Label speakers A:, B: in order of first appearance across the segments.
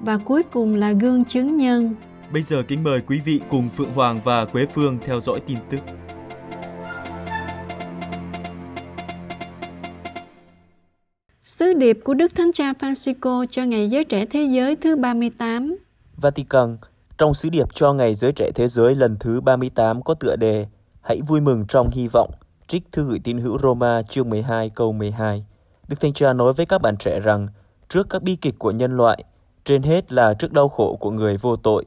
A: và cuối cùng là gương chứng nhân.
B: Bây giờ kính mời quý vị cùng Phượng Hoàng và Quế Phương theo dõi tin tức.
A: Sứ điệp của Đức Thánh Cha Francisco cho Ngày Giới Trẻ Thế Giới thứ 38
C: Vatican, trong sứ điệp cho Ngày Giới Trẻ Thế Giới lần thứ 38 có tựa đề Hãy vui mừng trong hy vọng, trích thư gửi tín hữu Roma chương 12 câu 12. Đức Thánh Cha nói với các bạn trẻ rằng, trước các bi kịch của nhân loại, trên hết là trước đau khổ của người vô tội,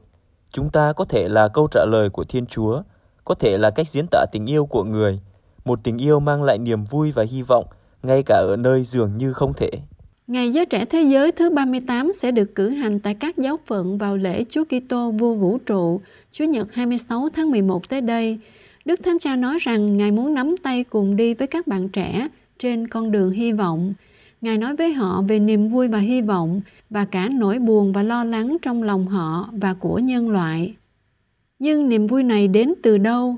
C: chúng ta có thể là câu trả lời của Thiên Chúa, có thể là cách diễn tả tình yêu của người, một tình yêu mang lại niềm vui và hy vọng, ngay cả ở nơi dường như không thể.
A: Ngày Giới Trẻ Thế Giới thứ 38 sẽ được cử hành tại các giáo phận vào lễ Chúa Kitô Vua Vũ Trụ, Chủ nhật 26 tháng 11 tới đây. Đức Thánh Cha nói rằng Ngài muốn nắm tay cùng đi với các bạn trẻ trên con đường hy vọng. Ngài nói với họ về niềm vui và hy vọng và cả nỗi buồn và lo lắng trong lòng họ và của nhân loại. Nhưng niềm vui này đến từ đâu?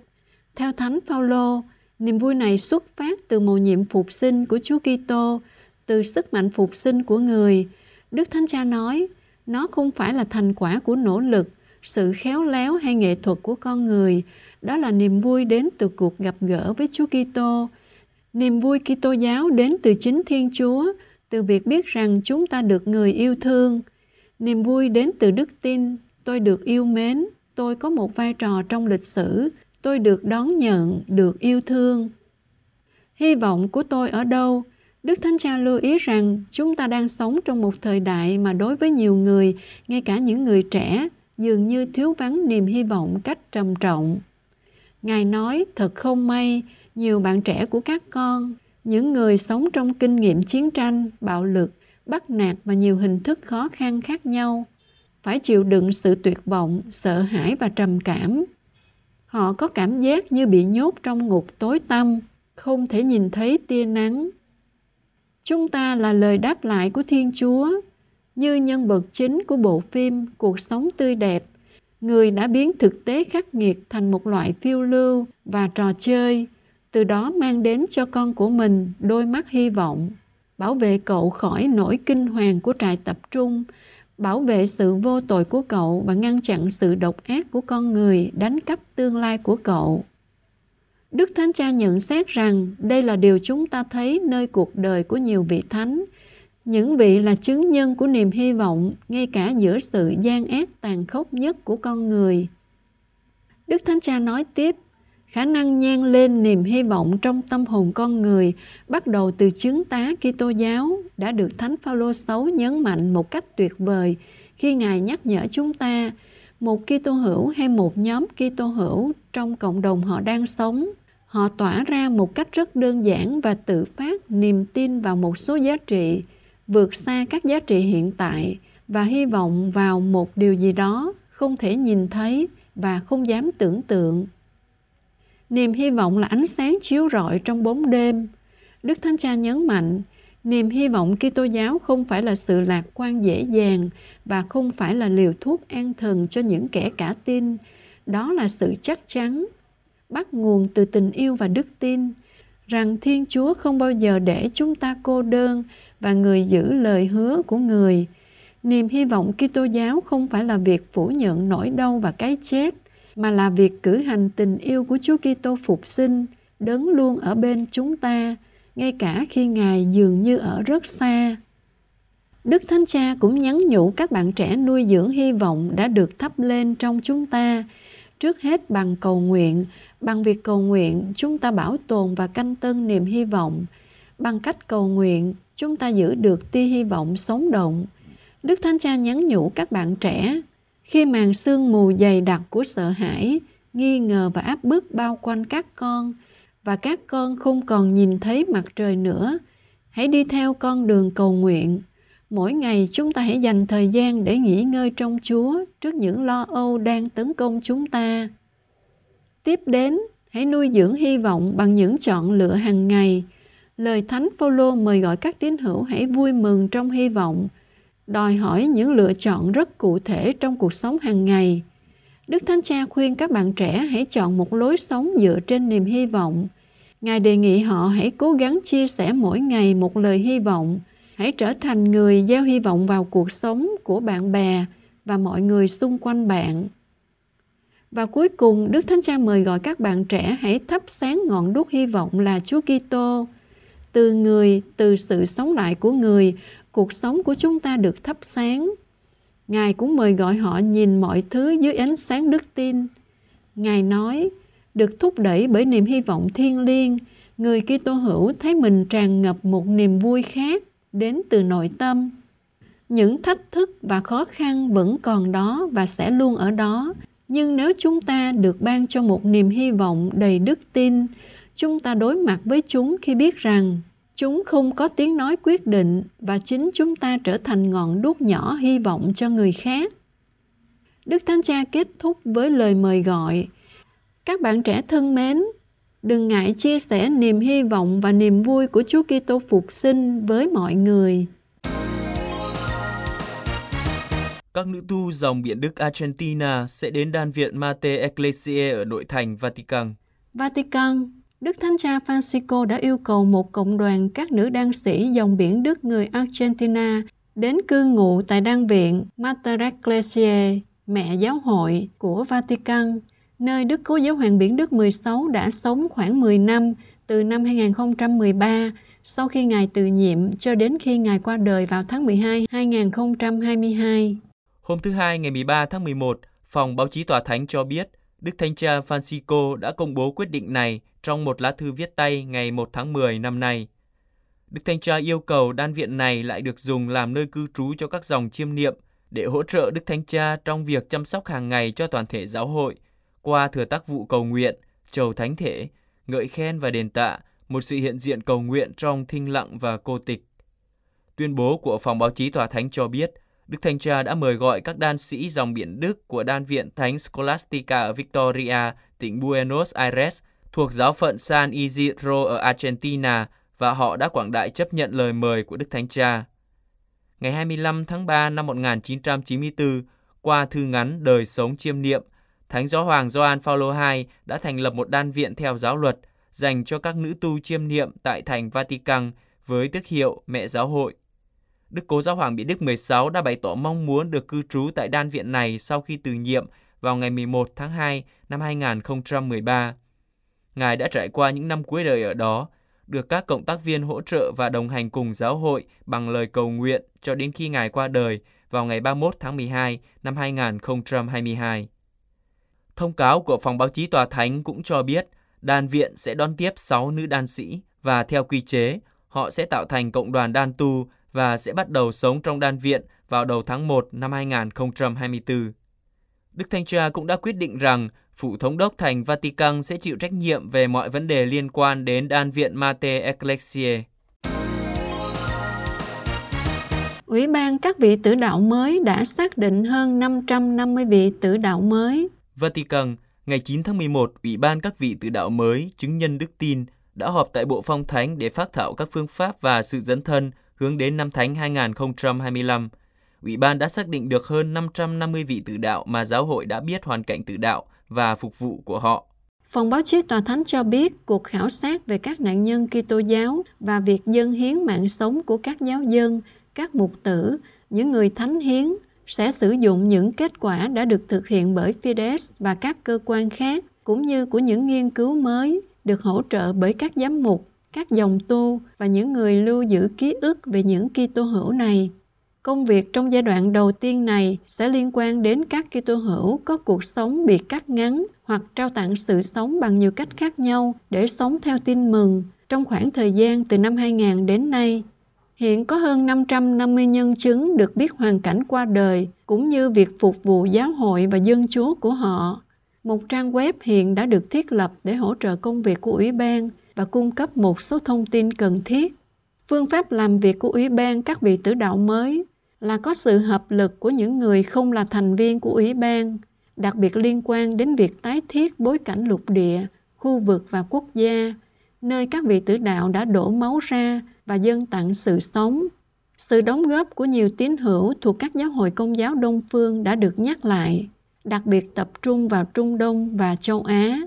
A: Theo Thánh Phaolô, niềm vui này xuất phát từ mầu nhiệm phục sinh của Chúa Kitô, từ sức mạnh phục sinh của người. Đức Thánh Cha nói, nó không phải là thành quả của nỗ lực, sự khéo léo hay nghệ thuật của con người, đó là niềm vui đến từ cuộc gặp gỡ với Chúa Kitô. Niềm vui Kitô giáo đến từ chính Thiên Chúa, từ việc biết rằng chúng ta được người yêu thương. Niềm vui đến từ đức tin, tôi được yêu mến, tôi có một vai trò trong lịch sử, tôi được đón nhận, được yêu thương. Hy vọng của tôi ở đâu? Đức Thánh Cha lưu ý rằng chúng ta đang sống trong một thời đại mà đối với nhiều người, ngay cả những người trẻ, dường như thiếu vắng niềm hy vọng cách trầm trọng. Ngài nói thật không may, nhiều bạn trẻ của các con, những người sống trong kinh nghiệm chiến tranh, bạo lực, bắt nạt và nhiều hình thức khó khăn khác nhau, phải chịu đựng sự tuyệt vọng, sợ hãi và trầm cảm. Họ có cảm giác như bị nhốt trong ngục tối tăm, không thể nhìn thấy tia nắng. Chúng ta là lời đáp lại của Thiên Chúa, như nhân vật chính của bộ phim Cuộc sống tươi đẹp người đã biến thực tế khắc nghiệt thành một loại phiêu lưu và trò chơi, từ đó mang đến cho con của mình đôi mắt hy vọng, bảo vệ cậu khỏi nỗi kinh hoàng của trại tập trung, bảo vệ sự vô tội của cậu và ngăn chặn sự độc ác của con người đánh cắp tương lai của cậu. Đức Thánh Cha nhận xét rằng đây là điều chúng ta thấy nơi cuộc đời của nhiều vị thánh, những vị là chứng nhân của niềm hy vọng ngay cả giữa sự gian ác tàn khốc nhất của con người. Đức Thánh Cha nói tiếp, khả năng nhan lên niềm hy vọng trong tâm hồn con người, bắt đầu từ chứng tá Kitô giáo, đã được Thánh Phaolô xấu nhấn mạnh một cách tuyệt vời khi Ngài nhắc nhở chúng ta, một Kitô hữu hay một nhóm Kitô hữu trong cộng đồng họ đang sống họ tỏa ra một cách rất đơn giản và tự phát niềm tin vào một số giá trị, vượt xa các giá trị hiện tại và hy vọng vào một điều gì đó không thể nhìn thấy và không dám tưởng tượng. Niềm hy vọng là ánh sáng chiếu rọi trong bóng đêm. Đức Thánh Cha nhấn mạnh, niềm hy vọng Kitô giáo không phải là sự lạc quan dễ dàng và không phải là liều thuốc an thần cho những kẻ cả tin. Đó là sự chắc chắn, bắt nguồn từ tình yêu và đức tin, rằng Thiên Chúa không bao giờ để chúng ta cô đơn và người giữ lời hứa của người. Niềm hy vọng Kitô giáo không phải là việc phủ nhận nỗi đau và cái chết, mà là việc cử hành tình yêu của Chúa Kitô phục sinh, đấng luôn ở bên chúng ta, ngay cả khi Ngài dường như ở rất xa. Đức Thánh Cha cũng nhắn nhủ các bạn trẻ nuôi dưỡng hy vọng đã được thắp lên trong chúng ta, trước hết bằng cầu nguyện, bằng việc cầu nguyện chúng ta bảo tồn và canh tân niềm hy vọng, bằng cách cầu nguyện chúng ta giữ được tia hy vọng sống động. Đức Thánh Cha nhắn nhủ các bạn trẻ, khi màn sương mù dày đặc của sợ hãi, nghi ngờ và áp bức bao quanh các con, và các con không còn nhìn thấy mặt trời nữa, hãy đi theo con đường cầu nguyện. Mỗi ngày chúng ta hãy dành thời gian để nghỉ ngơi trong Chúa trước những lo âu đang tấn công chúng ta. Tiếp đến, hãy nuôi dưỡng hy vọng bằng những chọn lựa hàng ngày. Lời Thánh Phaolô mời gọi các tín hữu hãy vui mừng trong hy vọng, đòi hỏi những lựa chọn rất cụ thể trong cuộc sống hàng ngày. Đức Thánh Cha khuyên các bạn trẻ hãy chọn một lối sống dựa trên niềm hy vọng. Ngài đề nghị họ hãy cố gắng chia sẻ mỗi ngày một lời hy vọng, hãy trở thành người gieo hy vọng vào cuộc sống của bạn bè và mọi người xung quanh bạn. Và cuối cùng, Đức Thánh Cha mời gọi các bạn trẻ hãy thắp sáng ngọn đuốc hy vọng là Chúa Kitô. Từ người, từ sự sống lại của người, cuộc sống của chúng ta được thắp sáng. Ngài cũng mời gọi họ nhìn mọi thứ dưới ánh sáng đức tin. Ngài nói, được thúc đẩy bởi niềm hy vọng thiêng liêng, người Kitô hữu thấy mình tràn ngập một niềm vui khác đến từ nội tâm. Những thách thức và khó khăn vẫn còn đó và sẽ luôn ở đó, nhưng nếu chúng ta được ban cho một niềm hy vọng đầy đức tin, chúng ta đối mặt với chúng khi biết rằng chúng không có tiếng nói quyết định và chính chúng ta trở thành ngọn đuốc nhỏ hy vọng cho người khác. Đức Thánh Cha kết thúc với lời mời gọi. Các bạn trẻ thân mến, đừng ngại chia sẻ niềm hy vọng và niềm vui của Chúa Kitô phục sinh với mọi người.
B: Các nữ tu dòng Biển Đức Argentina sẽ đến đan viện Mate Ecclesiae ở nội thành Vatican.
A: Vatican, Đức Thánh Cha Francisco đã yêu cầu một cộng đoàn các nữ đan sĩ dòng biển Đức người Argentina đến cư ngụ tại đan viện Mater Ecclesiae, mẹ giáo hội của Vatican, nơi Đức Cố Giáo hoàng Biển Đức 16 đã sống khoảng 10 năm từ năm 2013 sau khi Ngài từ nhiệm cho đến khi Ngài qua đời vào tháng 12 2022.
B: Hôm thứ Hai ngày 13 tháng 11, Phòng Báo chí Tòa Thánh cho biết Đức Thánh Cha Francisco đã công bố quyết định này trong một lá thư viết tay ngày 1 tháng 10 năm nay. Đức Thánh Cha yêu cầu đan viện này lại được dùng làm nơi cư trú cho các dòng chiêm niệm để hỗ trợ Đức Thánh Cha trong việc chăm sóc hàng ngày cho toàn thể giáo hội qua thừa tác vụ cầu nguyện, chầu thánh thể, ngợi khen và đền tạ, một sự hiện diện cầu nguyện trong thinh lặng và cô tịch. Tuyên bố của phòng báo chí tòa thánh cho biết, Đức Thánh Cha đã mời gọi các đan sĩ dòng biển Đức của đan viện Thánh Scholastica ở Victoria, tỉnh Buenos Aires, thuộc giáo phận San Isidro ở Argentina và họ đã quảng đại chấp nhận lời mời của Đức Thánh Cha. Ngày 25 tháng 3 năm 1994, qua thư ngắn Đời sống chiêm niệm, Thánh Giáo Hoàng Gioan Phaolô II đã thành lập một đan viện theo giáo luật dành cho các nữ tu chiêm niệm tại thành Vatican với tước hiệu Mẹ Giáo hội. Đức Cố Giáo Hoàng Bị Đức 16 đã bày tỏ mong muốn được cư trú tại đan viện này sau khi từ nhiệm vào ngày 11 tháng 2 năm 2013. Ngài đã trải qua những năm cuối đời ở đó, được các cộng tác viên hỗ trợ và đồng hành cùng giáo hội bằng lời cầu nguyện cho đến khi Ngài qua đời vào ngày 31 tháng 12 năm 2022. Thông cáo của phòng báo chí tòa thánh cũng cho biết đan viện sẽ đón tiếp 6 nữ đan sĩ và theo quy chế, họ sẽ tạo thành cộng đoàn đan tu và sẽ bắt đầu sống trong đan viện vào đầu tháng 1 năm 2024. Đức Thanh Cha cũng đã quyết định rằng Phủ Thống đốc thành Vatican sẽ chịu trách nhiệm về mọi vấn đề liên quan đến đan viện Mate Ecclesiae.
A: Ủy ban các vị tử đạo mới đã xác định hơn 550 vị tử đạo mới.
B: Vatican, ngày 9 tháng 11, Ủy ban các vị tử đạo mới chứng nhân đức tin đã họp tại Bộ Phong Thánh để phát thảo các phương pháp và sự dẫn thân hướng đến năm Thánh 2025. Ủy ban đã xác định được hơn 550 vị tử đạo mà giáo hội đã biết hoàn cảnh tử đạo và phục vụ của họ.
A: Phòng báo chí Tòa Thánh cho biết cuộc khảo sát về các nạn nhân Kitô giáo và việc dân hiến mạng sống của các giáo dân, các mục tử, những người thánh hiến sẽ sử dụng những kết quả đã được thực hiện bởi Fides và các cơ quan khác, cũng như của những nghiên cứu mới được hỗ trợ bởi các giám mục, các dòng tu và những người lưu giữ ký ức về những Kitô hữu này. Công việc trong giai đoạn đầu tiên này sẽ liên quan đến các Kitô hữu có cuộc sống bị cắt ngắn hoặc trao tặng sự sống bằng nhiều cách khác nhau để sống theo tin mừng trong khoảng thời gian từ năm 2000 đến nay. Hiện có hơn 550 nhân chứng được biết hoàn cảnh qua đời, cũng như việc phục vụ giáo hội và dân chúa của họ. Một trang web hiện đã được thiết lập để hỗ trợ công việc của Ủy ban và cung cấp một số thông tin cần thiết. Phương pháp làm việc của Ủy ban các vị tử đạo mới là có sự hợp lực của những người không là thành viên của Ủy ban, đặc biệt liên quan đến việc tái thiết bối cảnh lục địa, khu vực và quốc gia, nơi các vị tử đạo đã đổ máu ra và dâng tặng sự sống. Sự đóng góp của nhiều tín hữu thuộc các giáo hội công giáo Đông phương đã được nhắc lại, đặc biệt tập trung vào Trung Đông và châu Á.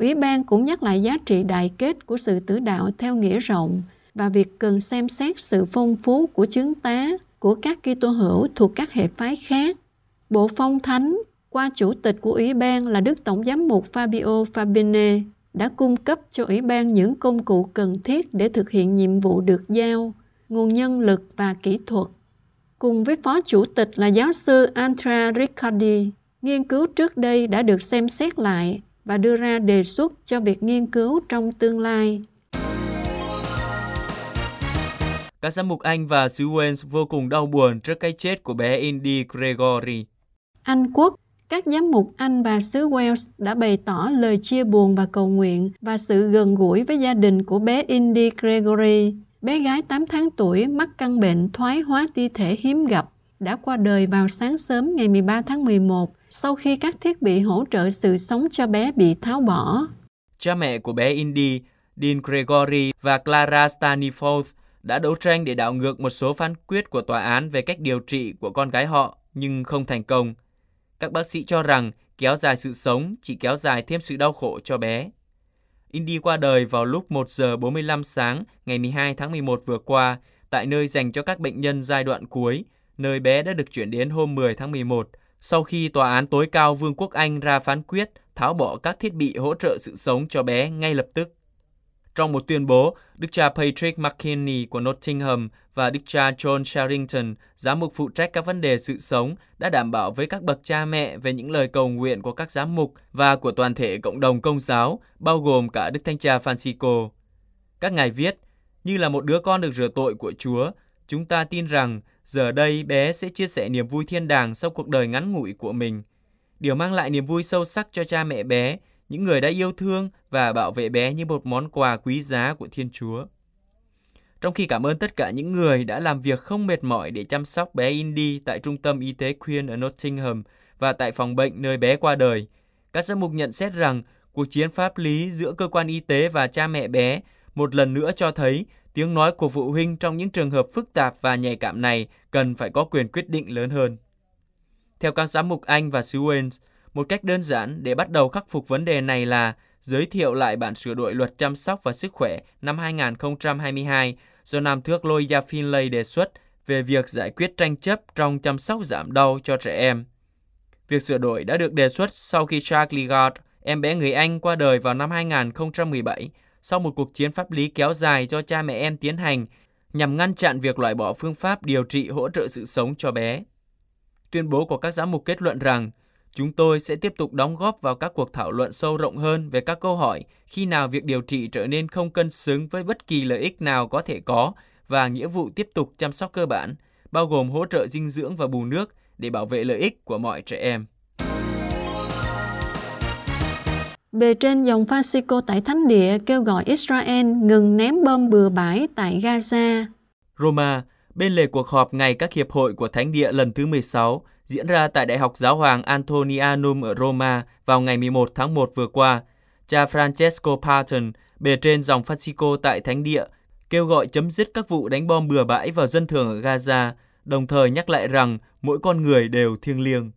A: Ủy ban cũng nhắc lại giá trị đại kết của sự tử đạo theo nghĩa rộng và việc cần xem xét sự phong phú của chứng tá của các Kitô hữu thuộc các hệ phái khác. Bộ phong thánh qua chủ tịch của Ủy ban là Đức Tổng giám mục Fabio Fabine đã cung cấp cho Ủy ban những công cụ cần thiết để thực hiện nhiệm vụ được giao, nguồn nhân lực và kỹ thuật. Cùng với Phó Chủ tịch là giáo sư Andrea Riccardi, nghiên cứu trước đây đã được xem xét lại và đưa ra đề xuất cho việc nghiên cứu trong tương lai.
B: Các giám mục Anh và xứ Wales vô cùng đau buồn trước cái chết của bé Indy Gregory.
A: Anh Quốc, các giám mục Anh và xứ Wales đã bày tỏ lời chia buồn và cầu nguyện và sự gần gũi với gia đình của bé Indy Gregory, bé gái 8 tháng tuổi mắc căn bệnh thoái hóa ti thể hiếm gặp, đã qua đời vào sáng sớm ngày 13 tháng 11 sau khi các thiết bị hỗ trợ sự sống cho bé bị tháo bỏ.
B: Cha mẹ của bé Indy, Dean Gregory và Clara Staniforth đã đấu tranh để đảo ngược một số phán quyết của tòa án về cách điều trị của con gái họ nhưng không thành công. Các bác sĩ cho rằng kéo dài sự sống chỉ kéo dài thêm sự đau khổ cho bé. Indy qua đời vào lúc 1 giờ 45 sáng ngày 12 tháng 11 vừa qua tại nơi dành cho các bệnh nhân giai đoạn cuối, nơi bé đã được chuyển đến hôm 10 tháng 11 sau khi Tòa án tối cao Vương quốc Anh ra phán quyết tháo bỏ các thiết bị hỗ trợ sự sống cho bé ngay lập tức. Trong một tuyên bố, Đức cha Patrick McKinney của Nottingham và Đức cha John Sherrington, giám mục phụ trách các vấn đề sự sống, đã đảm bảo với các bậc cha mẹ về những lời cầu nguyện của các giám mục và của toàn thể cộng đồng công giáo, bao gồm cả Đức Thánh cha Francisco. Các ngài viết, như là một đứa con được rửa tội của Chúa, chúng ta tin rằng giờ đây bé sẽ chia sẻ niềm vui thiên đàng sau cuộc đời ngắn ngủi của mình. Điều mang lại niềm vui sâu sắc cho cha mẹ bé những người đã yêu thương và bảo vệ bé như một món quà quý giá của Thiên Chúa. Trong khi cảm ơn tất cả những người đã làm việc không mệt mỏi để chăm sóc bé Indy tại trung tâm y tế Queen ở Nottingham và tại phòng bệnh nơi bé qua đời, các giám mục nhận xét rằng cuộc chiến pháp lý giữa cơ quan y tế và cha mẹ bé một lần nữa cho thấy tiếng nói của phụ huynh trong những trường hợp phức tạp và nhạy cảm này cần phải có quyền quyết định lớn hơn. Theo các giám mục Anh và xứ Wales, một cách đơn giản để bắt đầu khắc phục vấn đề này là giới thiệu lại bản sửa đổi luật chăm sóc và sức khỏe năm 2022 do Nam Thước Loya Finlay đề xuất về việc giải quyết tranh chấp trong chăm sóc giảm đau cho trẻ em. Việc sửa đổi đã được đề xuất sau khi Charlie Ligard, em bé người Anh qua đời vào năm 2017 sau một cuộc chiến pháp lý kéo dài do cha mẹ em tiến hành nhằm ngăn chặn việc loại bỏ phương pháp điều trị hỗ trợ sự sống cho bé. Tuyên bố của các giám mục kết luận rằng Chúng tôi sẽ tiếp tục đóng góp vào các cuộc thảo luận sâu rộng hơn về các câu hỏi khi nào việc điều trị trở nên không cân xứng với bất kỳ lợi ích nào có thể có và nghĩa vụ tiếp tục chăm sóc cơ bản, bao gồm hỗ trợ dinh dưỡng và bù nước để bảo vệ lợi ích của mọi trẻ em.
A: Bề trên dòng Francisco tại Thánh Địa kêu gọi Israel ngừng ném bom bừa bãi tại Gaza.
B: Roma, bên lề cuộc họp ngày các hiệp hội của Thánh Địa lần thứ 16, diễn ra tại Đại học Giáo hoàng Antonianum ở Roma vào ngày 11 tháng 1 vừa qua, cha Francesco Parton, bề trên dòng Francisco tại Thánh Địa, kêu gọi chấm dứt các vụ đánh bom bừa bãi vào dân thường ở Gaza, đồng thời nhắc lại rằng mỗi con người đều thiêng liêng.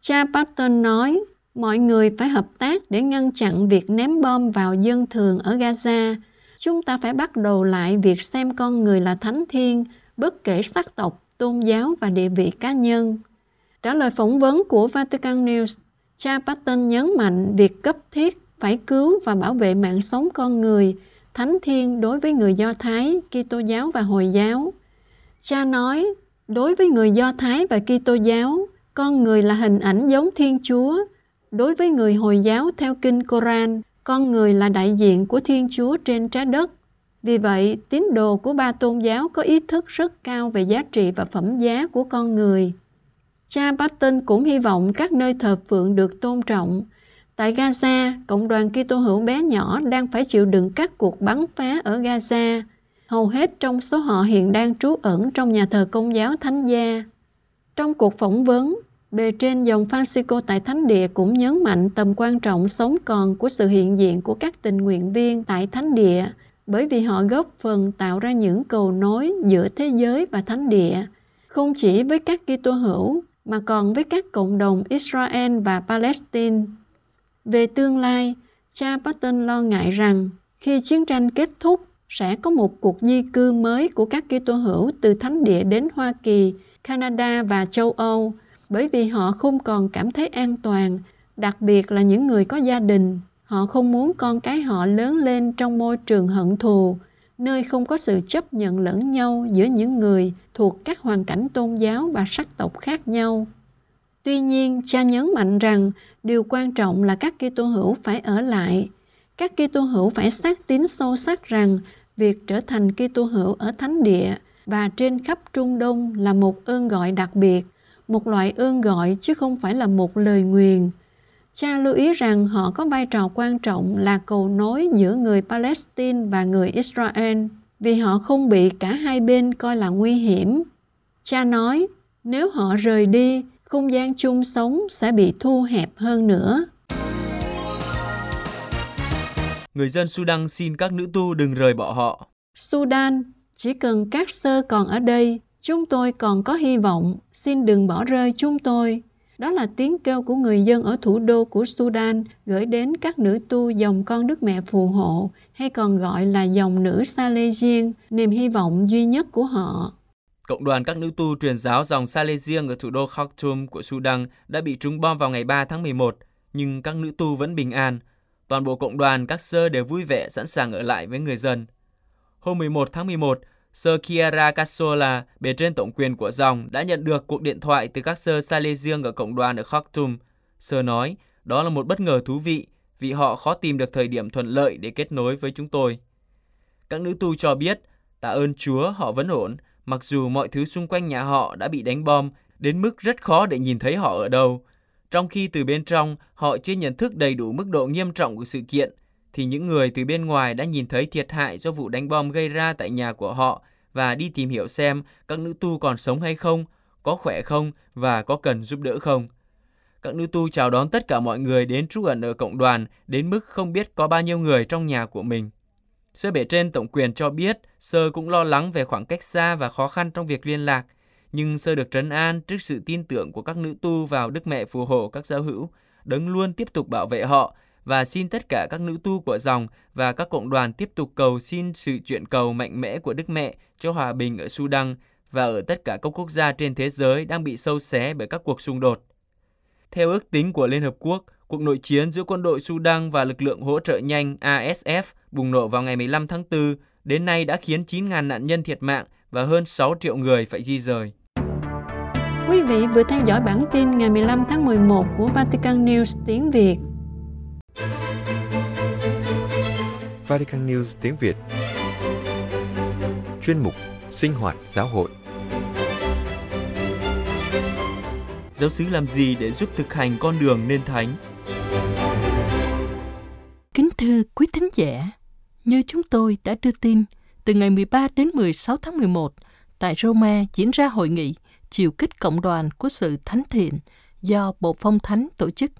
A: Cha Parton nói, mọi người phải hợp tác để ngăn chặn việc ném bom vào dân thường ở Gaza. Chúng ta phải bắt đầu lại việc xem con người là thánh thiên, bất kể sắc tộc, tôn giáo và địa vị cá nhân. Trả lời phỏng vấn của Vatican News, cha Patton nhấn mạnh việc cấp thiết phải cứu và bảo vệ mạng sống con người, thánh thiên đối với người Do Thái, Kitô giáo và Hồi giáo. Cha nói, đối với người Do Thái và Kitô giáo, con người là hình ảnh giống Thiên Chúa. Đối với người Hồi giáo theo kinh Koran, con người là đại diện của Thiên Chúa trên trái đất. Vì vậy, tín đồ của ba tôn giáo có ý thức rất cao về giá trị và phẩm giá của con người. Cha Patton cũng hy vọng các nơi thờ phượng được tôn trọng. Tại Gaza, cộng đoàn Kitô hữu bé nhỏ đang phải chịu đựng các cuộc bắn phá ở Gaza. Hầu hết trong số họ hiện đang trú ẩn trong nhà thờ công giáo Thánh Gia. Trong cuộc phỏng vấn, bề trên dòng Francisco tại Thánh Địa cũng nhấn mạnh tầm quan trọng sống còn của sự hiện diện của các tình nguyện viên tại Thánh Địa bởi vì họ góp phần tạo ra những cầu nối giữa thế giới và Thánh Địa, không chỉ với các Kitô hữu mà còn với các cộng đồng Israel và Palestine. Về tương lai, cha Patton lo ngại rằng khi chiến tranh kết thúc sẽ có một cuộc di cư mới của các Kitô hữu từ Thánh Địa đến Hoa Kỳ, Canada và châu Âu bởi vì họ không còn cảm thấy an toàn, đặc biệt là những người có gia đình. Họ không muốn con cái họ lớn lên trong môi trường hận thù, nơi không có sự chấp nhận lẫn nhau giữa những người thuộc các hoàn cảnh tôn giáo và sắc tộc khác nhau. Tuy nhiên, cha nhấn mạnh rằng điều quan trọng là các Kitô hữu phải ở lại. Các Kitô hữu phải xác tín sâu sắc rằng việc trở thành Kitô hữu ở thánh địa và trên khắp Trung Đông là một ơn gọi đặc biệt, một loại ơn gọi chứ không phải là một lời nguyền. Cha lưu ý rằng họ có vai trò quan trọng là cầu nối giữa người Palestine và người Israel vì họ không bị cả hai bên coi là nguy hiểm. Cha nói, nếu họ rời đi, không gian chung sống sẽ bị thu hẹp hơn nữa.
B: Người dân Sudan xin các nữ tu đừng rời bỏ họ.
A: Sudan, chỉ cần các sơ còn ở đây, chúng tôi còn có hy vọng, xin đừng bỏ rơi chúng tôi. Đó là tiếng kêu của người dân ở thủ đô của Sudan gửi đến các nữ tu dòng con Đức Mẹ phù hộ, hay còn gọi là dòng nữ Salesian, niềm hy vọng duy nhất của họ.
B: Cộng đoàn các nữ tu truyền giáo dòng Salesian ở thủ đô Khartoum của Sudan đã bị trúng bom vào ngày 3 tháng 11, nhưng các nữ tu vẫn bình an. Toàn bộ cộng đoàn các sơ đều vui vẻ sẵn sàng ở lại với người dân. Hôm 11 tháng 11, Sơ Chiara Cassola, bề trên tổng quyền của dòng, đã nhận được cuộc điện thoại từ các sơ Salesian ở cộng đoàn ở Khartoum. Sơ nói, đó là một bất ngờ thú vị vì họ khó tìm được thời điểm thuận lợi để kết nối với chúng tôi. Các nữ tu cho biết, tạ ơn Chúa họ vẫn ổn, mặc dù mọi thứ xung quanh nhà họ đã bị đánh bom đến mức rất khó để nhìn thấy họ ở đâu. Trong khi từ bên trong họ chưa nhận thức đầy đủ mức độ nghiêm trọng của sự kiện, thì những người từ bên ngoài đã nhìn thấy thiệt hại do vụ đánh bom gây ra tại nhà của họ và đi tìm hiểu xem các nữ tu còn sống hay không, có khỏe không và có cần giúp đỡ không. Các nữ tu chào đón tất cả mọi người đến trú ẩn ở cộng đoàn đến mức không biết có bao nhiêu người trong nhà của mình. Sơ bể trên tổng quyền cho biết Sơ cũng lo lắng về khoảng cách xa và khó khăn trong việc liên lạc, nhưng Sơ được trấn an trước sự tin tưởng của các nữ tu vào Đức Mẹ phù hộ các giáo hữu, đấng luôn tiếp tục bảo vệ họ và xin tất cả các nữ tu của dòng và các cộng đoàn tiếp tục cầu xin sự chuyển cầu mạnh mẽ của Đức Mẹ cho hòa bình ở Sudan và ở tất cả các quốc gia trên thế giới đang bị sâu xé bởi các cuộc xung đột. Theo ước tính của Liên Hợp Quốc, cuộc nội chiến giữa quân đội Sudan và lực lượng hỗ trợ nhanh ASF bùng nổ vào ngày 15 tháng 4 đến nay đã khiến 9.000 nạn nhân thiệt mạng và hơn 6 triệu người phải di rời.
A: Quý vị vừa theo dõi bản tin ngày 15 tháng 11 của Vatican News tiếng Việt.
D: Vatican News tiếng Việt Chuyên mục Sinh hoạt giáo hội
B: Giáo sứ làm gì để giúp thực hành con đường nên thánh?
E: Kính thưa quý thính giả, như chúng tôi đã đưa tin, từ ngày 13 đến 16 tháng 11, tại Roma diễn ra hội nghị chiều kích cộng đoàn của sự thánh thiện do Bộ Phong Thánh tổ chức.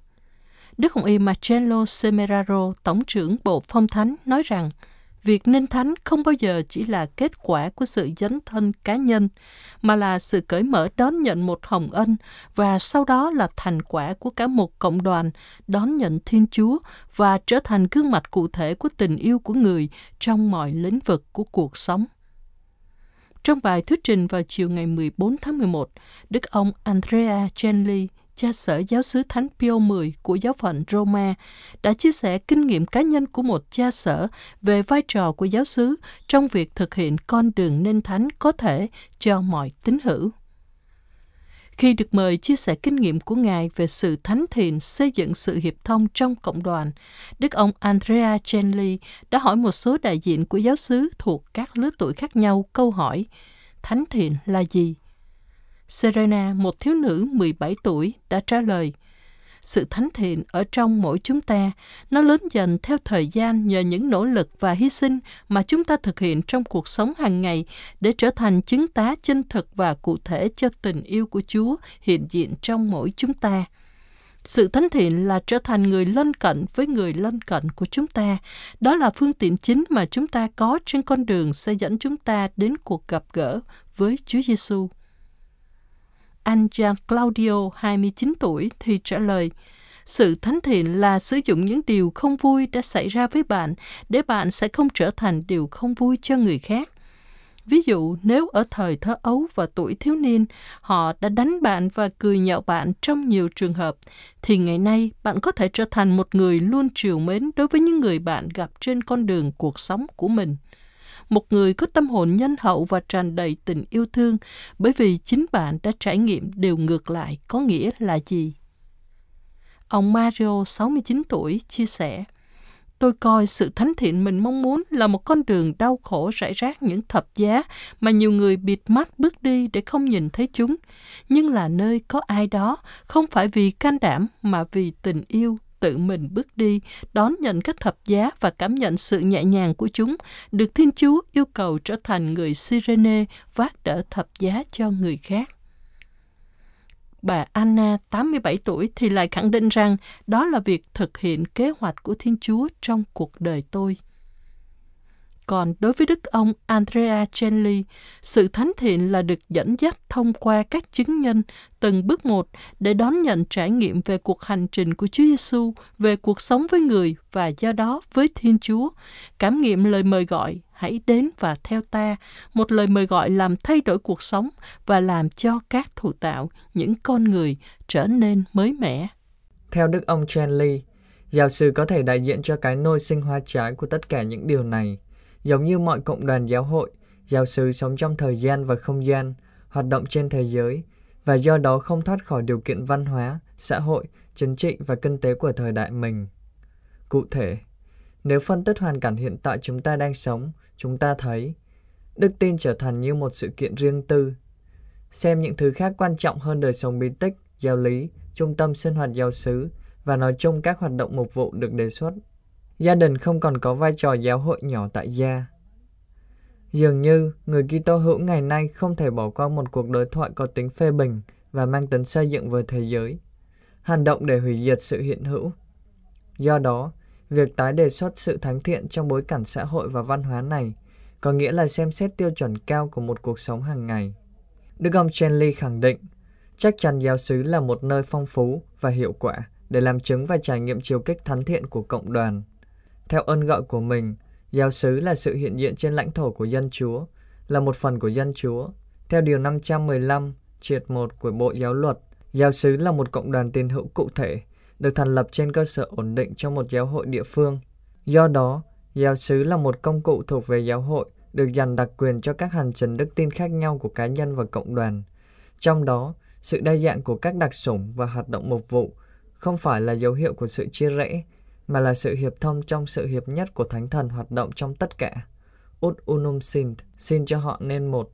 E: Đức Hồng Y Marcello Semeraro, Tổng trưởng Bộ Phong Thánh, nói rằng việc nên thánh không bao giờ chỉ là kết quả của sự dấn thân cá nhân, mà là sự cởi mở đón nhận một hồng ân và sau đó là thành quả của cả một cộng đoàn đón nhận Thiên Chúa và trở thành gương mặt cụ thể của tình yêu của người trong mọi lĩnh vực của cuộc sống. Trong bài thuyết trình vào chiều ngày 14 tháng 11, Đức ông Andrea Genli, cha sở giáo sứ Thánh Pio X của giáo phận Roma, đã chia sẻ kinh nghiệm cá nhân của một cha sở về vai trò của giáo sứ trong việc thực hiện con đường nên thánh có thể cho mọi tín hữu. Khi được mời chia sẻ kinh nghiệm của Ngài về sự thánh thiện xây dựng sự hiệp thông trong cộng đoàn, Đức ông Andrea Genli đã hỏi một số đại diện của giáo xứ thuộc các lứa tuổi khác nhau câu hỏi Thánh thiện là gì? Serena, một thiếu nữ 17 tuổi, đã trả lời Sự thánh thiện ở trong mỗi chúng ta, nó lớn dần theo thời gian nhờ những nỗ lực và hy sinh mà chúng ta thực hiện trong cuộc sống hàng ngày để trở thành chứng tá chân thực và cụ thể cho tình yêu của Chúa hiện diện trong mỗi chúng ta. Sự thánh thiện là trở thành người lân cận với người lân cận của chúng ta. Đó là phương tiện chính mà chúng ta có trên con đường sẽ dẫn chúng ta đến cuộc gặp gỡ với Chúa Giêsu. Anh Gian Claudio, 29 tuổi, thì trả lời, sự thánh thiện là sử dụng những điều không vui đã xảy ra với bạn để bạn sẽ không trở thành điều không vui cho người khác. Ví dụ, nếu ở thời thơ ấu và tuổi thiếu niên, họ đã đánh bạn và cười nhạo bạn trong nhiều trường hợp, thì ngày nay bạn có thể trở thành một người luôn triều mến đối với những người bạn gặp trên con đường cuộc sống của mình. Một người có tâm hồn nhân hậu và tràn đầy tình yêu thương, bởi vì chính bạn đã trải nghiệm điều ngược lại có nghĩa là gì? Ông Mario, 69 tuổi, chia sẻ, Tôi coi sự thánh thiện mình mong muốn là một con đường đau khổ rải rác những thập giá mà nhiều người bịt mắt bước đi để không nhìn thấy chúng, nhưng là nơi có ai đó, không phải vì can đảm mà vì tình yêu tự mình bước đi, đón nhận các thập giá và cảm nhận sự nhẹ nhàng của chúng, được Thiên Chúa yêu cầu trở thành người Sirene vác đỡ thập giá cho người khác bà Anna, 87 tuổi, thì lại khẳng định rằng đó là việc thực hiện kế hoạch của Thiên Chúa trong cuộc đời tôi. Còn đối với đức ông Andrea Chenley, sự thánh thiện là được dẫn dắt thông qua các chứng nhân từng bước một để đón nhận trải nghiệm về cuộc hành trình của Chúa Giêsu, về cuộc sống với người và do đó với Thiên Chúa, cảm nghiệm lời mời gọi hãy đến và theo ta, một lời mời gọi làm thay đổi cuộc sống và làm cho các thủ tạo, những con người trở nên mới mẻ.
F: Theo Đức ông Chenley, giáo sư có thể đại diện cho cái nôi sinh hoa trái của tất cả những điều này. Giống như mọi cộng đoàn giáo hội, giáo sứ sống trong thời gian và không gian, hoạt động trên thế giới, và do đó không thoát khỏi điều kiện văn hóa, xã hội, chính trị và kinh tế của thời đại mình. Cụ thể, nếu phân tích hoàn cảnh hiện tại chúng ta đang sống, chúng ta thấy đức tin trở thành như một sự kiện riêng tư. Xem những thứ khác quan trọng hơn đời sống bí tích, giáo lý, trung tâm sinh hoạt giáo xứ và nói chung các hoạt động mục vụ được đề xuất. Gia đình không còn có vai trò giáo hội nhỏ tại gia. Dường như người Kitô hữu ngày nay không thể bỏ qua một cuộc đối thoại có tính phê bình và mang tính xây dựng với thế giới, hành động để hủy diệt sự hiện hữu. Do đó, Việc tái đề xuất sự thánh thiện trong bối cảnh xã hội và văn hóa này có nghĩa là xem xét tiêu chuẩn cao của một cuộc sống hàng ngày. Đức ông Chenley khẳng định, chắc chắn giáo xứ là một nơi phong phú và hiệu quả để làm chứng và trải nghiệm chiều kích thánh thiện của cộng đoàn. Theo ơn gọi của mình, giáo xứ là sự hiện diện trên lãnh thổ của dân Chúa, là một phần của dân Chúa. Theo Điều 515, triệt 1 của Bộ Giáo luật, giáo xứ là một cộng đoàn tín hữu cụ thể được thành lập trên cơ sở ổn định trong một giáo hội địa phương. Do đó, giáo sứ là một công cụ thuộc về giáo hội được dành đặc quyền cho các hành trình đức tin khác nhau của cá nhân và cộng đoàn. Trong đó, sự đa dạng của các đặc sủng và hoạt động mục vụ không phải là dấu hiệu của sự chia rẽ, mà là sự hiệp thông trong sự hiệp nhất của Thánh Thần hoạt động trong tất cả. Ut unum sint, xin cho họ nên một.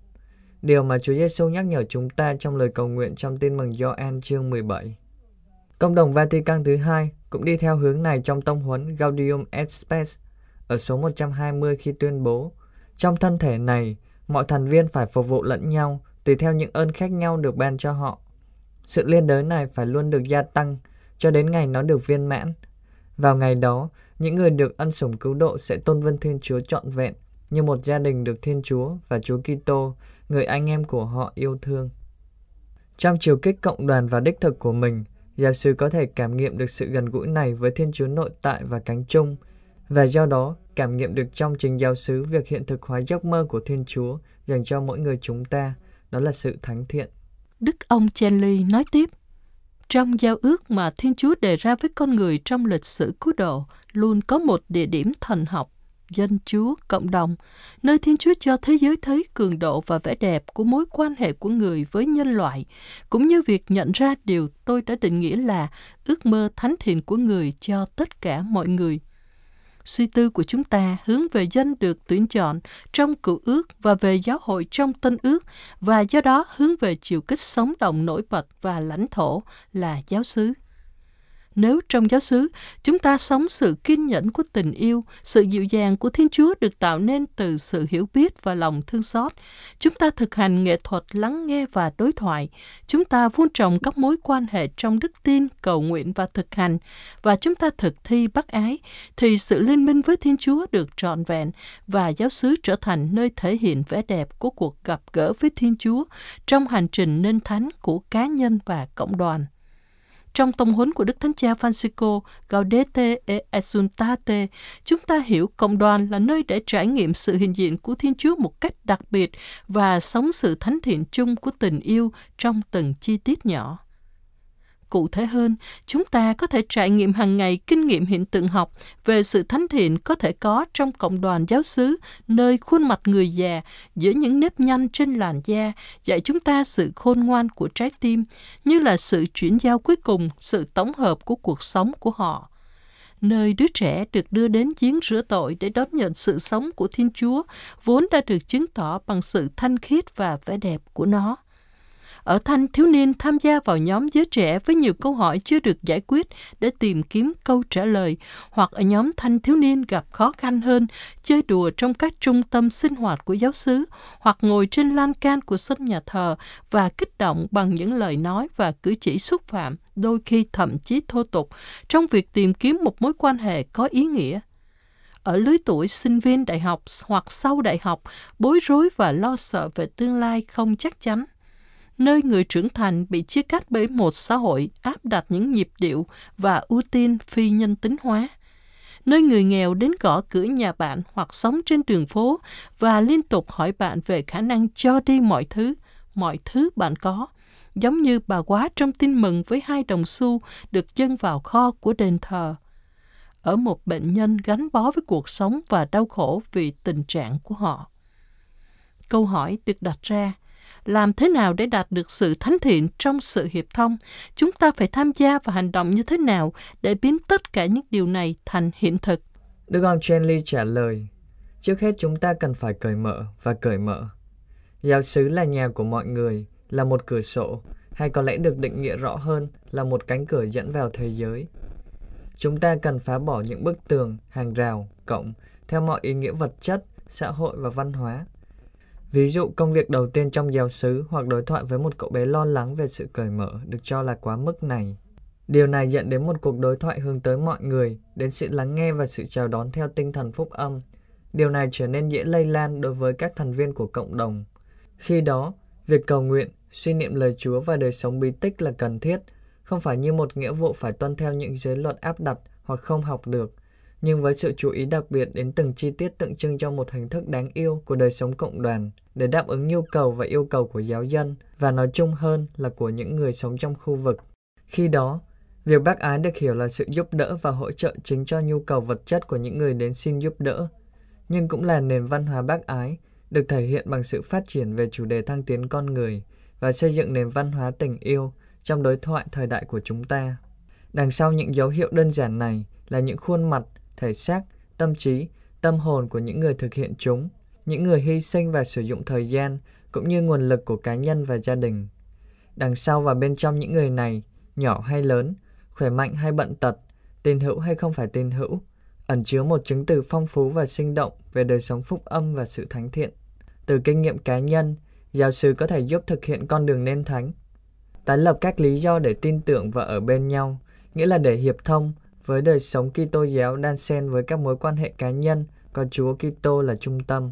F: Điều mà Chúa Giêsu nhắc nhở chúng ta trong lời cầu nguyện trong tin mừng Gioan chương 17. Cộng đồng Vatican thứ hai cũng đi theo hướng này trong tông huấn Gaudium et Spes ở số 120 khi tuyên bố trong thân thể này, mọi thành viên phải phục vụ lẫn nhau tùy theo những ơn khác nhau được ban cho họ. Sự liên đới này phải luôn được gia tăng cho đến ngày nó được viên mãn. Vào ngày đó, những người được ân sủng cứu độ sẽ tôn vân Thiên Chúa trọn vẹn như một gia đình được Thiên Chúa và Chúa Kitô, người anh em của họ yêu thương. Trong chiều kích cộng đoàn và đích thực của mình, giáo sư có thể cảm nghiệm được sự gần gũi này với Thiên Chúa nội tại và cánh chung, và do đó cảm nghiệm được trong trình giáo sứ việc hiện thực hóa giấc mơ của Thiên Chúa dành cho mỗi người chúng ta, đó là sự thánh thiện.
E: Đức ông Chenley nói tiếp, trong giao ước mà Thiên Chúa đề ra với con người trong lịch sử cứu độ, luôn có một địa điểm thần học dân Chúa, cộng đồng, nơi Thiên Chúa cho thế giới thấy cường độ và vẻ đẹp của mối quan hệ của người với nhân loại, cũng như việc nhận ra điều tôi đã định nghĩa là ước mơ thánh thiện của người cho tất cả mọi người. Suy tư của chúng ta hướng về dân được tuyển chọn trong cựu ước và về giáo hội trong tân ước và do đó hướng về chiều kích sống động nổi bật và lãnh thổ là giáo xứ. Nếu trong giáo xứ, chúng ta sống sự kiên nhẫn của tình yêu, sự dịu dàng của Thiên Chúa được tạo nên từ sự hiểu biết và lòng thương xót, chúng ta thực hành nghệ thuật lắng nghe và đối thoại, chúng ta vun trồng các mối quan hệ trong đức tin, cầu nguyện và thực hành, và chúng ta thực thi bác ái, thì sự liên minh với Thiên Chúa được trọn vẹn và giáo xứ trở thành nơi thể hiện vẻ đẹp của cuộc gặp gỡ với Thiên Chúa trong hành trình nên thánh của cá nhân và cộng đoàn. Trong tông huấn của Đức Thánh Cha Francisco Gaudete e Exultate, chúng ta hiểu cộng đoàn là nơi để trải nghiệm sự hiện diện của Thiên Chúa một cách đặc biệt và sống sự thánh thiện chung của tình yêu trong từng chi tiết nhỏ. Cụ thể hơn, chúng ta có thể trải nghiệm hàng ngày kinh nghiệm hiện tượng học về sự thánh thiện có thể có trong cộng đoàn giáo xứ, nơi khuôn mặt người già, giữa những nếp nhăn trên làn da, dạy chúng ta sự khôn ngoan của trái tim, như là sự chuyển giao cuối cùng, sự tổng hợp của cuộc sống của họ. Nơi đứa trẻ được đưa đến giếng rửa tội để đón nhận sự sống của Thiên Chúa, vốn đã được chứng tỏ bằng sự thanh khiết và vẻ đẹp của nó ở thanh thiếu niên tham gia vào nhóm giới trẻ với nhiều câu hỏi chưa được giải quyết để tìm kiếm câu trả lời, hoặc ở nhóm thanh thiếu niên gặp khó khăn hơn, chơi đùa trong các trung tâm sinh hoạt của giáo xứ, hoặc ngồi trên lan can của sân nhà thờ và kích động bằng những lời nói và cử chỉ xúc phạm, đôi khi thậm chí thô tục, trong việc tìm kiếm một mối quan hệ có ý nghĩa. Ở lứa tuổi sinh viên đại học hoặc sau đại học, bối rối và lo sợ về tương lai không chắc chắn nơi người trưởng thành bị chia cắt bởi một xã hội áp đặt những nhịp điệu và ưu tiên phi nhân tính hóa nơi người nghèo đến gõ cửa nhà bạn hoặc sống trên đường phố và liên tục hỏi bạn về khả năng cho đi mọi thứ, mọi thứ bạn có, giống như bà quá trong tin mừng với hai đồng xu được dâng vào kho của đền thờ. Ở một bệnh nhân gắn bó với cuộc sống và đau khổ vì tình trạng của họ. Câu hỏi được đặt ra, làm thế nào để đạt được sự thánh thiện trong sự hiệp thông? Chúng ta phải tham gia và hành động như thế nào để biến tất cả những điều này thành hiện thực?
F: Đức ông Chenley trả lời, trước hết chúng ta cần phải cởi mở và cởi mở. Giáo xứ là nhà của mọi người, là một cửa sổ, hay có lẽ được định nghĩa rõ hơn là một cánh cửa dẫn vào thế giới. Chúng ta cần phá bỏ những bức tường, hàng rào, cổng theo mọi ý nghĩa vật chất, xã hội và văn hóa. Ví dụ công việc đầu tiên trong giáo xứ hoặc đối thoại với một cậu bé lo lắng về sự cởi mở được cho là quá mức này. Điều này dẫn đến một cuộc đối thoại hướng tới mọi người, đến sự lắng nghe và sự chào đón theo tinh thần phúc âm. Điều này trở nên dễ lây lan đối với các thành viên của cộng đồng. Khi đó, việc cầu nguyện, suy niệm lời Chúa và đời sống bí tích là cần thiết, không phải như một nghĩa vụ phải tuân theo những giới luật áp đặt hoặc không học được, nhưng với sự chú ý đặc biệt đến từng chi tiết tượng trưng cho một hình thức đáng yêu của đời sống cộng đoàn để đáp ứng nhu cầu và yêu cầu của giáo dân và nói chung hơn là của những người sống trong khu vực. Khi đó, việc bác ái được hiểu là sự giúp đỡ và hỗ trợ chính cho nhu cầu vật chất của những người đến xin giúp đỡ, nhưng cũng là nền văn hóa bác ái được thể hiện bằng sự phát triển về chủ đề thăng tiến con người và xây dựng nền văn hóa tình yêu trong đối thoại thời đại của chúng ta. Đằng sau những dấu hiệu đơn giản này là những khuôn mặt thể xác, tâm trí, tâm hồn của những người thực hiện chúng, những người hy sinh và sử dụng thời gian cũng như nguồn lực của cá nhân và gia đình. Đằng sau và bên trong những người này, nhỏ hay lớn, khỏe mạnh hay bận tật, tin hữu hay không phải tin hữu, ẩn chứa một chứng từ phong phú và sinh động về đời sống phúc âm và sự thánh thiện. Từ kinh nghiệm cá nhân, giáo sư có thể giúp thực hiện con đường nên thánh. Tái lập các lý do để tin tưởng và ở bên nhau, nghĩa là để hiệp thông, với đời sống Kitô giáo đan xen với các mối quan hệ cá nhân có Chúa Kitô là trung tâm.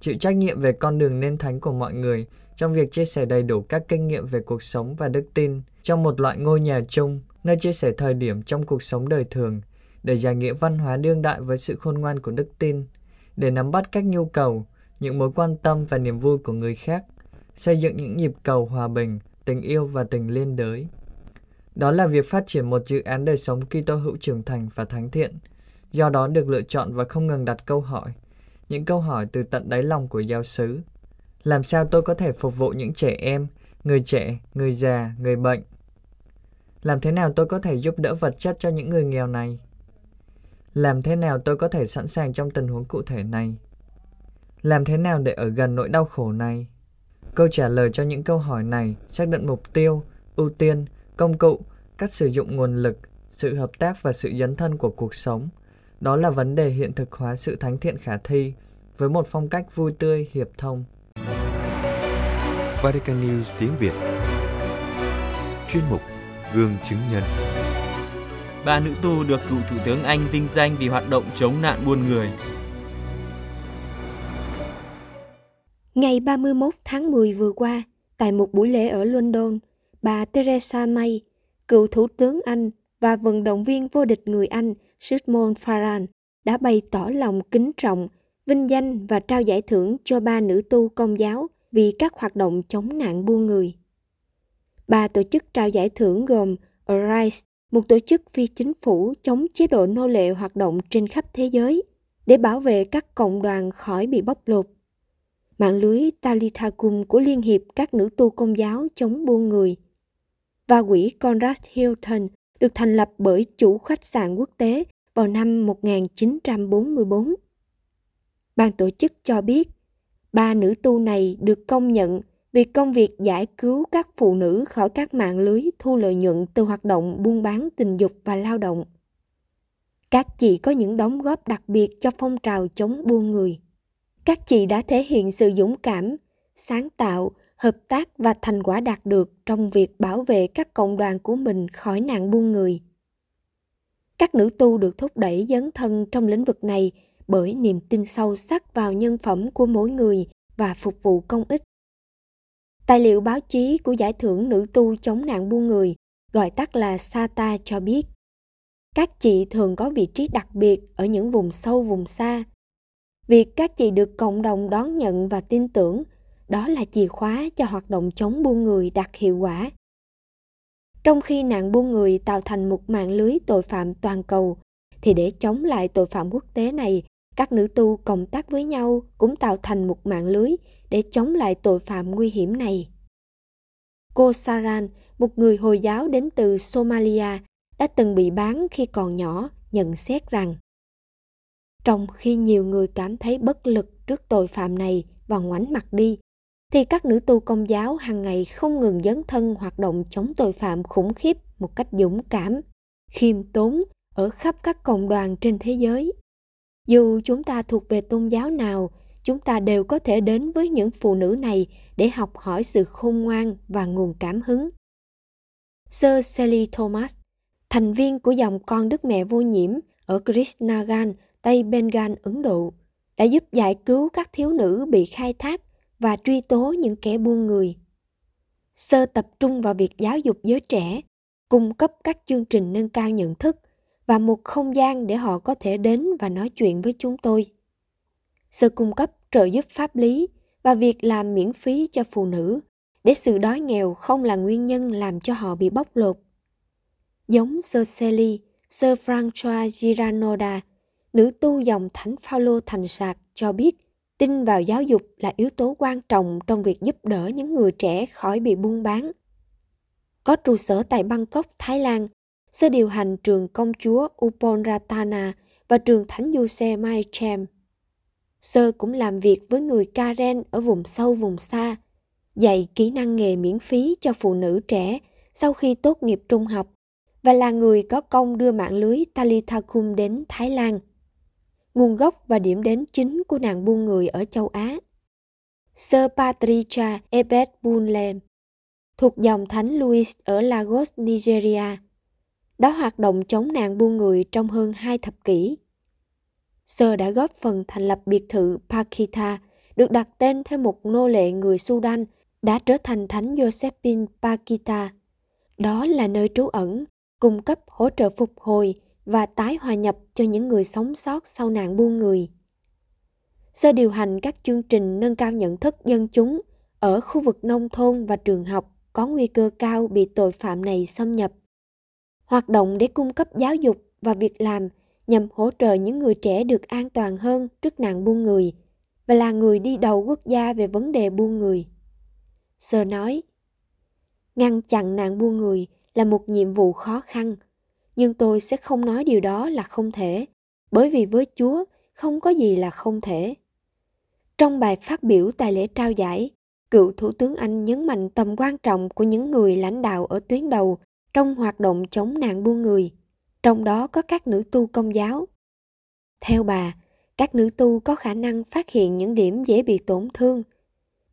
F: Chịu trách nhiệm về con đường nên thánh của mọi người trong việc chia sẻ đầy đủ các kinh nghiệm về cuộc sống và đức tin trong một loại ngôi nhà chung, nơi chia sẻ thời điểm trong cuộc sống đời thường, để giải nghĩa văn hóa đương đại với sự khôn ngoan của đức tin, để nắm bắt các nhu cầu, những mối quan tâm và niềm vui của người khác, xây dựng những nhịp cầu hòa bình, tình yêu và tình liên đới. Đó là việc phát triển một dự án đời sống Kitô hữu trưởng thành và thánh thiện, do đó được lựa chọn và không ngừng đặt câu hỏi, những câu hỏi từ tận đáy lòng của giáo xứ. Làm sao tôi có thể phục vụ những trẻ em, người trẻ, người già, người bệnh? Làm thế nào tôi có thể giúp đỡ vật chất cho những người nghèo này? Làm thế nào tôi có thể sẵn sàng trong tình huống cụ thể này? Làm thế nào để ở gần nỗi đau khổ này? Câu trả lời cho những câu hỏi này xác định mục tiêu, ưu tiên công cụ, cách sử dụng nguồn lực, sự hợp tác và sự dấn thân của cuộc sống. Đó là vấn đề hiện thực hóa sự thánh thiện khả thi với một phong cách vui tươi, hiệp thông.
D: Vatican News tiếng Việt Chuyên mục Gương chứng nhân
B: Ba nữ tu được cựu Thủ tướng Anh vinh danh vì hoạt động chống nạn buôn người.
G: Ngày 31 tháng 10 vừa qua, tại một buổi lễ ở London, bà Theresa May, cựu Thủ tướng Anh và vận động viên vô địch người Anh Sigmund Farran đã bày tỏ lòng kính trọng, vinh danh và trao giải thưởng cho ba nữ tu công giáo vì các hoạt động chống nạn buôn người. Ba tổ chức trao giải thưởng gồm Arise, một tổ chức phi chính phủ chống chế độ nô lệ hoạt động trên khắp thế giới để bảo vệ các cộng đoàn khỏi bị bóc lột. Mạng lưới Talitha của Liên hiệp các nữ tu công giáo chống buôn người và quỹ Conrad Hilton được thành lập bởi chủ khách sạn quốc tế vào năm 1944. Ban tổ chức cho biết, ba nữ tu này được công nhận vì công việc giải cứu các phụ nữ khỏi các mạng lưới thu lợi nhuận từ hoạt động buôn bán tình dục và lao động. Các chị có những đóng góp đặc biệt cho phong trào chống buôn người. Các chị đã thể hiện sự dũng cảm, sáng tạo, hợp tác và thành quả đạt được trong việc bảo vệ các cộng đoàn của mình khỏi nạn buôn người. Các nữ tu được thúc đẩy dấn thân trong lĩnh vực này bởi niềm tin sâu sắc vào nhân phẩm của mỗi người và phục vụ công ích. Tài liệu báo chí của giải thưởng nữ tu chống nạn buôn người, gọi tắt là SATA cho biết, các chị thường có vị trí đặc biệt ở những vùng sâu vùng xa. Việc các chị được cộng đồng đón nhận và tin tưởng, đó là chìa khóa cho hoạt động chống buôn người đạt hiệu quả. Trong khi nạn buôn người tạo thành một mạng lưới tội phạm toàn cầu, thì để chống lại tội phạm quốc tế này, các nữ tu cộng tác với nhau cũng tạo thành một mạng lưới để chống lại tội phạm nguy hiểm này. Cô Saran, một người Hồi giáo đến từ Somalia, đã từng bị bán khi còn nhỏ, nhận xét rằng trong khi nhiều người cảm thấy bất lực trước tội phạm này và ngoảnh mặt đi, thì các nữ tu công giáo hàng ngày không ngừng dấn thân hoạt động chống tội phạm khủng khiếp một cách dũng cảm, khiêm tốn ở khắp các cộng đoàn trên thế giới. Dù chúng ta thuộc về tôn giáo nào, chúng ta đều có thể đến với những phụ nữ này để học hỏi sự khôn ngoan và nguồn cảm hứng. Sir Sally Thomas, thành viên của dòng con Đức Mẹ Vô Nhiễm ở Krishnagan, Tây Bengal, Ấn Độ, đã giúp giải cứu các thiếu nữ bị khai thác và truy tố những kẻ buôn người. Sơ tập trung vào việc giáo dục giới trẻ, cung cấp các chương trình nâng cao nhận thức và một không gian để họ có thể đến và nói chuyện với chúng tôi. Sơ cung cấp trợ giúp pháp lý và việc làm miễn phí cho phụ nữ để sự đói nghèo không là nguyên nhân làm cho họ bị bóc lột. Giống Sơ Celi, Sơ Francois Giranoda, nữ tu dòng Thánh Phaolô thành sạc cho biết tin vào giáo dục là yếu tố quan trọng trong việc giúp đỡ những người trẻ khỏi bị buôn bán. Có trụ sở tại Bangkok, Thái Lan, sơ điều hành trường công chúa Uponratana và trường Thánh Giuse Mai Chem. Sơ cũng làm việc với người Karen ở vùng sâu vùng xa, dạy kỹ năng nghề miễn phí cho phụ nữ trẻ sau khi tốt nghiệp trung học và là người có công đưa mạng lưới Talithakum đến Thái Lan nguồn gốc và điểm đến chính của nạn buôn người ở châu Á. Sir Patricia Ebet Bunlem, thuộc dòng Thánh Louis ở Lagos, Nigeria, đã hoạt động chống nạn buôn người trong hơn hai thập kỷ. Sơ đã góp phần thành lập biệt thự Pakita, được đặt tên theo một nô lệ người Sudan đã trở thành Thánh Josephine Pakita. Đó là nơi trú ẩn, cung cấp hỗ trợ phục hồi và tái hòa nhập cho những người sống sót sau nạn buôn người. Sơ điều hành các chương trình nâng cao nhận thức dân chúng ở khu vực nông thôn và trường học có nguy cơ cao bị tội phạm này xâm nhập. Hoạt động để cung cấp giáo dục và việc làm nhằm hỗ trợ những người trẻ được an toàn hơn trước nạn buôn người và là người đi đầu quốc gia về vấn đề buôn người. Sơ nói, ngăn chặn nạn buôn người là một nhiệm vụ khó khăn nhưng tôi sẽ không nói điều đó là không thể bởi vì với chúa không có gì là không thể trong bài phát biểu tại lễ trao giải cựu thủ tướng anh nhấn mạnh tầm quan trọng của những người lãnh đạo ở tuyến đầu trong hoạt động chống nạn buôn người trong đó có các nữ tu công giáo. Theo bà, các nữ tu có khả năng phát hiện những điểm dễ bị tổn thương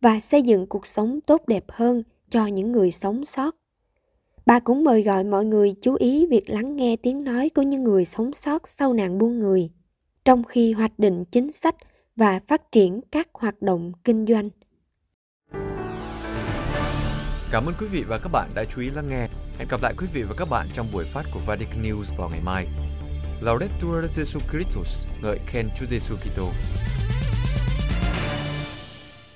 G: và xây dựng cuộc sống tốt đẹp hơn cho những người sống sót. Bà cũng mời gọi mọi người chú ý việc lắng nghe tiếng nói của những người sống sót sau nạn buôn người, trong khi hoạch định chính sách và phát triển các hoạt động kinh doanh.
D: Cảm ơn quý vị và các bạn đã chú ý lắng nghe. Hẹn gặp lại quý vị và các bạn trong buổi phát của Vatican News vào ngày mai. Laudetur Jesu Christus, ngợi khen Chúa Giêsu Kitô.